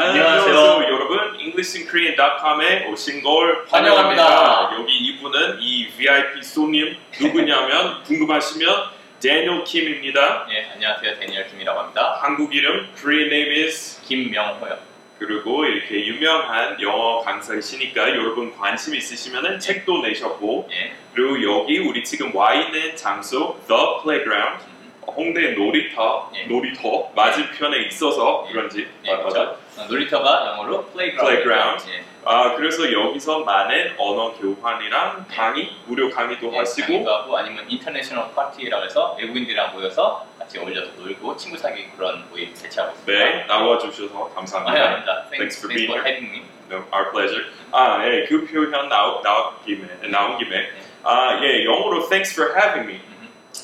안녕하세요. 여러분. EnglishinKorean.com에 오신 걸 환영합니다. 환영합니다. 여기 이분은 이 VIP 손님 누구냐면 궁금하시면 데니얼 킴입니다. 예, 안녕하세요. 데니얼 김이라고 합니다. 한국 이름 Korean name is 김명호요. 그리고 이렇게 유명한 영어 강사이시니까 여러분 관심 있으시면 책도 내셨고 예. 그리고 여기 우리 지금 와 있는 장소 The Playground 음, 홍대 놀이터 예. 놀이터 맞은편에 있어서 예. 그런지 예, 맞아? 어, 놀이터가 영어로 playground. Playground. 예. 아 그래서 여기서 많은 언어 교환이랑 예. 강의 무료 강의도 예, 하시고 강의도 하고 아니면 international 파티라고 해서 외국인들이랑 모여서 같이 어울려서 놀고 친구 사귀 그런 모임 개최하고 있습니다. 네 나와 주셔서 아, 감사합니다. 아닙니다. Thanks for Thanks being for here. having me. No, our pleasure. 아, 예, 그 표현 나오, 나온 김에 나온 김에 아, 예, 영어로 Thanks for having me 음,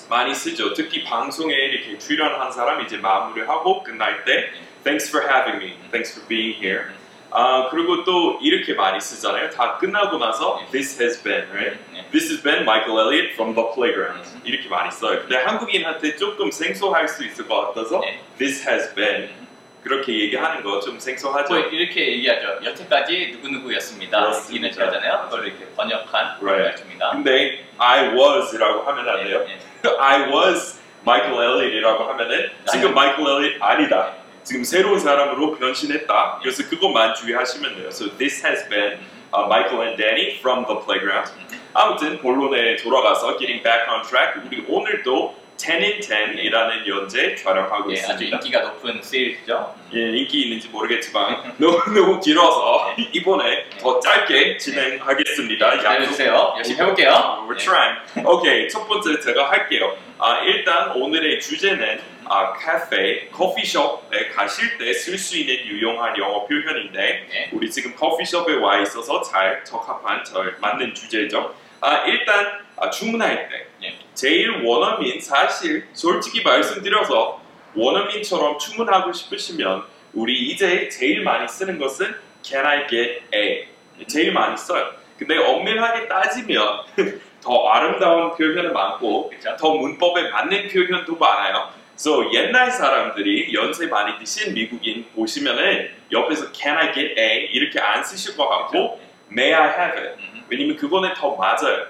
많이 쓰죠. 특히 방송에 이렇게 출연한 사람 이제 마무리하고 끝날 때 Thanks for having me. Thanks for being here. 아, 그리고 또 이렇게 많이 쓰잖아요. 다 끝나고 나서 This has been, right? 예. This has been Michael Elliott from the playground. 음. 이렇게 많이 써요. 근데 한국인한테 조금 생소할 수 있을 것 같아서 네. This has been 음. 그렇게 얘기하는 거 좀 생소하죠. 뭐 이렇게 얘기하죠. 여태까지 누구 누구였습니다. 그렇습니다. 이는 하잖아요. 그걸 이렇게 번역한 Right. 말씀입니다. 근데 I was라고 하면 안 돼요. 예, 예. I was Michael Elliott이라고 하면은 지금 Michael Elliott 아니다. 지금 새로운 사람으로 변신했다. 그래서 그것만 주의하시면 돼요. So this has been uh, Michael and Danny from the playground. 아무튼 본론에 돌아가서 getting back on track. 우리 오늘도 10 in 10이라는 연재 촬영하고 예, 아주 있습니다. 인기가 높은 시리즈죠. 예, 인기 있는지 모르겠지만 너무 너무 길어서 이번에 더 짧게 진행하겠습니다. 기다려주세요. 열심히 해볼게요. We're 예. trying. 오케이, 첫 번째 제가 할게요. 아, 일단 오늘의 주제는 아, 카페, 커피숍에 가실 때 쓸 수 있는 유용한 영어 표현인데 예. 우리 지금 커피숍에 와 있어서 잘 적합한 잘 맞는 주제죠. 아, 일단 아, 주문할 때 예. 제일 원어민 사실 솔직히 말씀드려서 원어민처럼 주문하고 싶으시면 우리 이제 제일 많이 쓰는 것은 Can I get a? 제일 많이 써요. 근데 엄밀하게 따지면 더 아름다운 표현은 많고? 더 문법에 맞는 표현도 많아요. 그래서 옛날 사람들이 연세 많이 드신 미국인 보시면은 옆에서 Can I get a? 이렇게 안 쓰실 것 같고 May I have it? 음, 왜냐면 그거는 더 맞아요.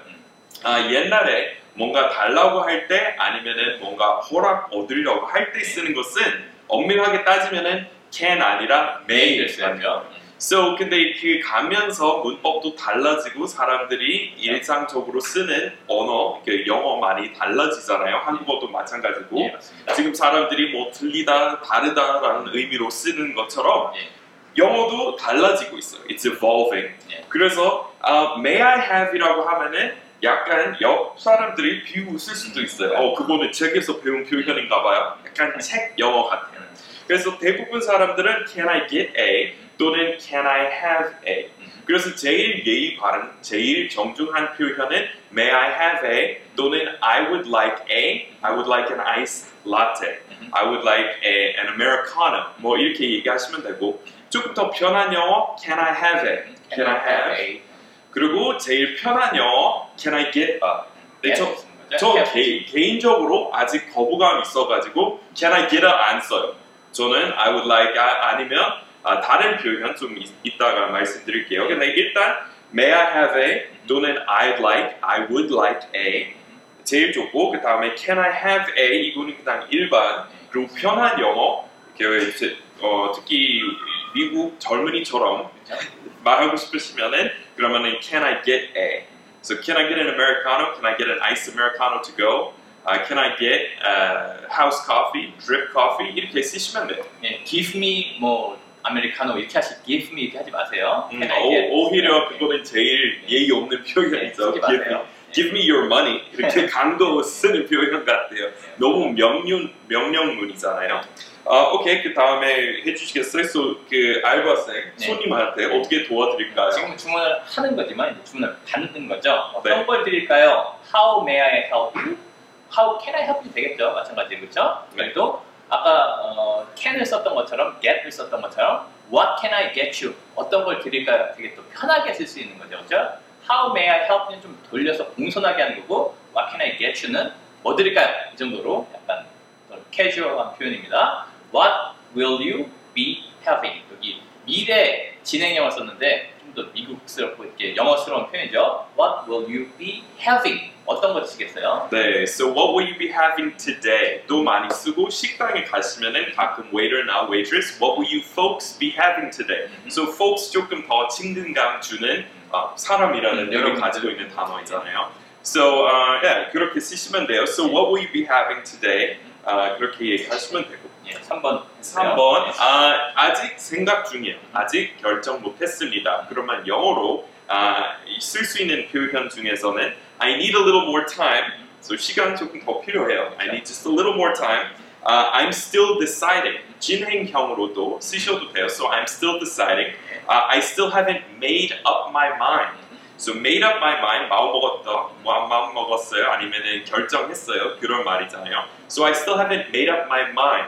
아, 옛날에 뭔가 달라고 할 때 아니면은 뭔가 허락 얻으려고 할 때 쓰는 것은 엄밀하게 따지면은 can 아니라 may를 써야죠. So 근데 그 가면서 문법도 달라지고 사람들이 일상적으로 쓰는 언어, 그 영어 많이 달라지잖아요. 한국어도 마찬가지고 예. 지금 사람들이 뭐 틀리다, 다르다라는 의미로 쓰는 것처럼 예. 영어도 달라지고 있어요. It's evolving. 예. 그래서 아, May I have이라고 하면은 약간 옆 사람들이 비웃을 수도 있어요. 어, 그거는 책에서 배운 표현인가 봐요. 약간 책 영어 같아요. 그래서 대부분 사람들은 Can I get a 또는 Can I have a. 그래서 제일 예의 바른, 제일 정중한 표현은 May I have a 또는 I would like a, I would like an iced latte, I would like a, an americano. 뭐 이렇게 얘기하시면 되고 조금 더 편한 영어 Can I have a, Can I have. a? 그리고 제일 편한 영어 Can I get a. 네, 저, 저, 저 개, 개인적으로 아직 거부감이 있어가지고 Can I get a 안 써요. 저는 I would like 아, 아니면 아, 다른 표현 좀 있, 이따가 말씀드릴게요. 근데 일단 May I have a? 또는 I'd like, I would like a. 제일 좋고 그 다음에 Can I have a? 이거는 그냥 일반. 그리고 편한 영어 이렇게 어, 특히 미국 젊은이처럼 말하고 싶으시면은 그러면은 Can I get a? So can I get an americano? Can I get an iced americano to go? Uh, can I get uh, house coffee, drip coffee? 이렇게 쓰시면 돼요. 예, give me 뭐 아메리카노 이렇게 하시 give me 이렇게 하지 마세요. 음, Can I get- 오, 히려 그거는 제일 예의 없는 표현이죠. 쓰지 Give me, 마세요. Give me your money 이렇게 강도 쓰는 표현 같아요. 너무 명륜 명령문이잖아요. 아, 오케이 그 다음에 해주시겠어요? So, 그 알바생 네. 손님한테 어떻게 도와드릴까요? 지금 주문을 하는 거지만 주문을 받는 거죠. 어떤 네. 걸 드릴까요? How may I help you? How can I help you 되겠죠. 마찬가지 그렇죠. 네. 그래도 아까 어, can을 썼던 것처럼 get을 썼던 것처럼 What can I get you? 어떤 걸 드릴까요? 되게 또 편하게 쓸 수 있는 거죠. 그렇죠? How may I help you는 좀 돌려서 공손하게 하는 거고 What can I get you는 뭐 드릴까요? 이 정도로 약간 캐주얼한 표현입니다. What will you be having? 여기 미래 진행형을 썼는데 좀 더 미국스럽고 이렇게 영어스러운 표현이죠. What will you be having? 어떤 거 드시겠어요? 네, so what will you be having today? 또 많이 쓰고 식당에 가시면은 가끔 waiter나 waitress, what will you folks be having today? So folks 조금 더 친근감 주는 어, 사람이라는 음, 여러분들. 가지고 있는 단어이잖아요. So uh, yeah, 그렇게 쓰시면 돼요. So what will you be having today? 아, 그렇게 얘기하시면 되고. 예, 3번. 3번 아, 아직 생각 중이에요. 아직 결정 못 했습니다. 그러면 영어로 아, 쓸수 있는 표현 중에서는 I need a little more time. So 시간 조금 더 필요해요. I need just a little more time. 아, I'm still deciding. 진행형으로도 쓰셔도 돼요. So I'm still deciding. 아, I still haven't made up my mind. So made up my mind 마음 먹었다 마- 마음 먹었어요 아니면은 결정했어요 그런 말이잖아요. So I still haven't made up my mind.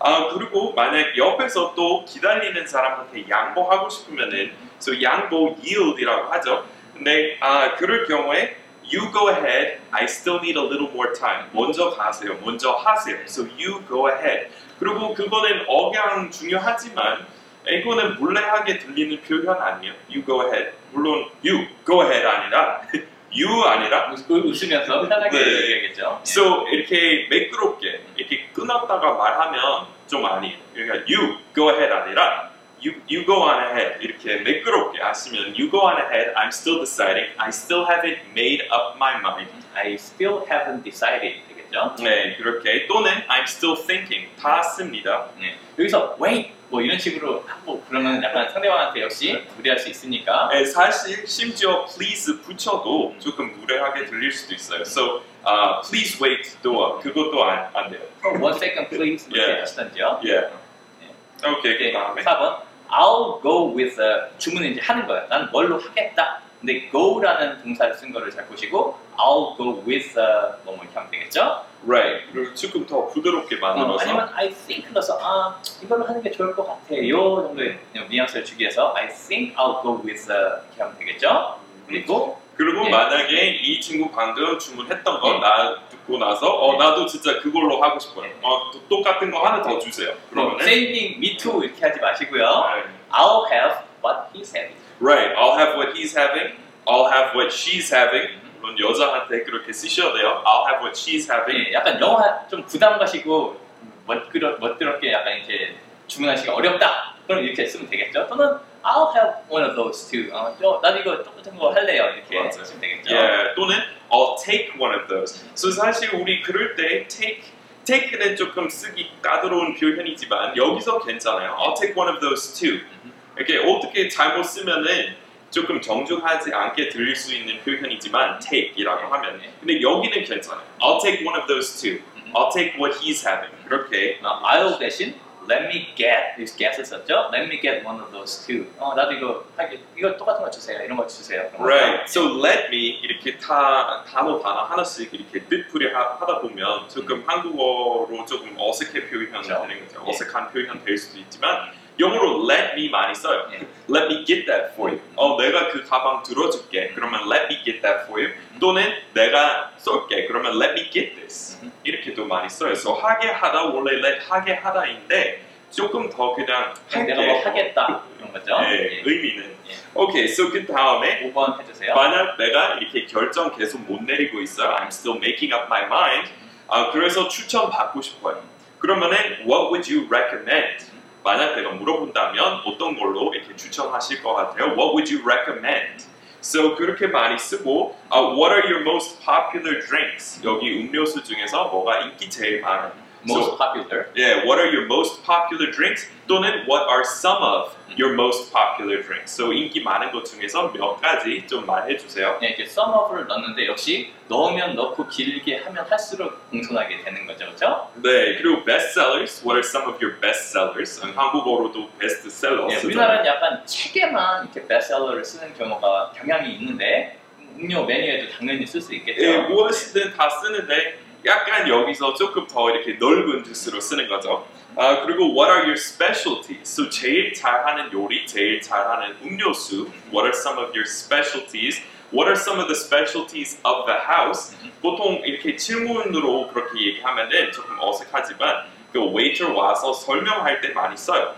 아 그리고 만약 옆에서 또 기다리는 사람한테 양보하고 싶으면은 so 양보 yield이라고 하죠. 근데 아 그럴 경우에 you go ahead. I still need a little more time. 먼저 가세요. 먼저 하세요. So you go ahead. 그리고 그거는 억양 중요하지만 이거는 불리하게 들리는 표현 아니에요. You go ahead. 물론 you go ahead 아니라 you 아니라 웃- 웃으면서 편하게 네. 얘기하겠죠. 예. so 이렇게 매끄럽게 이렇게 끊었다가 말하면 좀 아니에요. 그러니까 you go ahead 아니라 you you go on ahead 이렇게 매끄럽게 하시면 you go on ahead. I'm still deciding. I still haven't made up my mind. I still haven't decided 되겠죠. 네 그렇게 또는 I'm still thinking 다 씁니다. 네. 여기서 wait 뭐 이런 식으로 하고 그러면 약간 상대방한테 역시 무리할 수 있으니까 네, 사실 심지어 please 붙여도 조금 무례하게 들릴 수도 있어요. So uh, please wait도 그것도 안, 안 돼요. one second please 이렇게 예. 하시던지요. Yeah. 오케이 이게 그 다음에 4번 I'll go with a 주문을 이제 하는 거예요. 난 뭘로 하겠다. 근데 go라는 동사를 쓴 거를 잘 보시고 I'll go with a 뭐뭐 이렇게 하면 되겠죠? right 그리고 조금 더 부드럽게 어, 만들어서 아니면 I think 넣어서 아 이걸로 하는 게 좋을 것 같아. 요 정도의 뉘앙스를 주기 위해서 I think I'll go with a 이렇게 하면 되겠죠? 그리고 그리고 예. 만약에 이 친구 방금 주문했던 거 예. 나 듣고 나서 어 예. 나도 진짜 그걸로 하고 싶어요. 예. 어 또- 똑같은 거 하나 더 주세요. 뭐 그러면은 same thing, me too 이렇게 하지 마시고요. 네. I'll have what he's having. right I'll have what he's having. I'll have what she's having. 물론 여자한테 그렇게 쓰셔야 돼요. I'll have what she's having. 예, 약간 영어 좀 부담 가시고 멋그러, 멋스럽게 약간 이렇게 주문하시기 어렵다. 그럼 이렇게 쓰면 되겠죠. 또는 I'll have one of those too. 어, 저, 나도 이거 똑같은 거 할래요. 이렇게 맞아요. 쓰면 되겠죠. 예, 또는 I'll take one of those. So 사실 우리 그럴 때 take take는 조금 쓰기 까다로운 표현이지만 여기서 괜찮아요. I'll take one of those too. 이렇게 어떻게 잘못 쓰면은 조금 정중하지 않게 들릴 수 있는 표현이지만 take이라고 하면 근데 여기는 괜찮아요. I'll take one of those too. I'll take what he's having. 그렇게 어, I'll 대신 let me get this get을 썼죠. Let me get one of those too. 어, 나도 이거 하게 이거 똑같은 거 주세요. 이런 거 주세요. Right. So let me 이렇게 다 단어 단어 하나씩 이렇게 뜻풀이 하, 하다 보면 조금 한국어로 조금 어색해 표현이 그렇죠. 되는 거죠. 예. 어색한 표현 될 수도 있지만 영어로 let me 많이 써요. 예. Let me get that for you. 어, 내가 그 가방 들어줄게. 그러면 let me get that for you. 또는 내가 쏠게. 그러면 let me get this. 음. 이렇게도 많이 써요. So 하게 하다 원래 let 하게 하다인데 조금 더 그냥 할게. 내가 뭐 하겠다 이런 거죠. 네, 예. 의미는. 예. 오케이, so 그 다음에 5번 해주세요. 만약 내가 이렇게 결정 계속 못 내리고 있어요. I'm still making up my mind. 아, 그래서 추천 받고 싶어요. 그러면은 what would you recommend? 만약 내가 물어본다면 어떤 걸로 이렇게 추천하실 것 같아요? What would you recommend? So 그렇게 많이 쓰고 아, What are your most popular drinks? 여기 음료수 중에서 뭐가 인기 제일 많아 요? Most popular. Yeah, what are your most popular drinks? 또는 what are some of your most popular drinks? So 인기 많은 것 중에서 몇 가지 좀 말해 주세요. 네, 이렇게 썸업을 넣는데 역시 넣으면 넣고 길게 하면 할수록 공손하게 되는 거죠, 그렇죠? 네, 그리고 bestsellers. What are some of your bestsellers? 음, 한국어로도 베스트셀러 네, 쓰잖아요. 우리나라는 약간 책에만 이렇게 베스트셀러를 쓰는 경우가 경향이 있는데 음료 메뉴에도 당연히 쓸 수 있겠죠. 예, 무엇이든 다 쓰는데 약간 여기서 조금 더 이렇게 넓은 뜻으로 쓰는 거죠. 아, 그리고 what are your specialties? So 제일 잘하는 요리, 제일 잘하는 음료수. What are some of your specialties? What are some of the specialties of the house? 보통 이렇게 질문으로 그렇게 얘기하면은 조금 어색하지만 그 waiter 와서 설명할 때 많이 써요.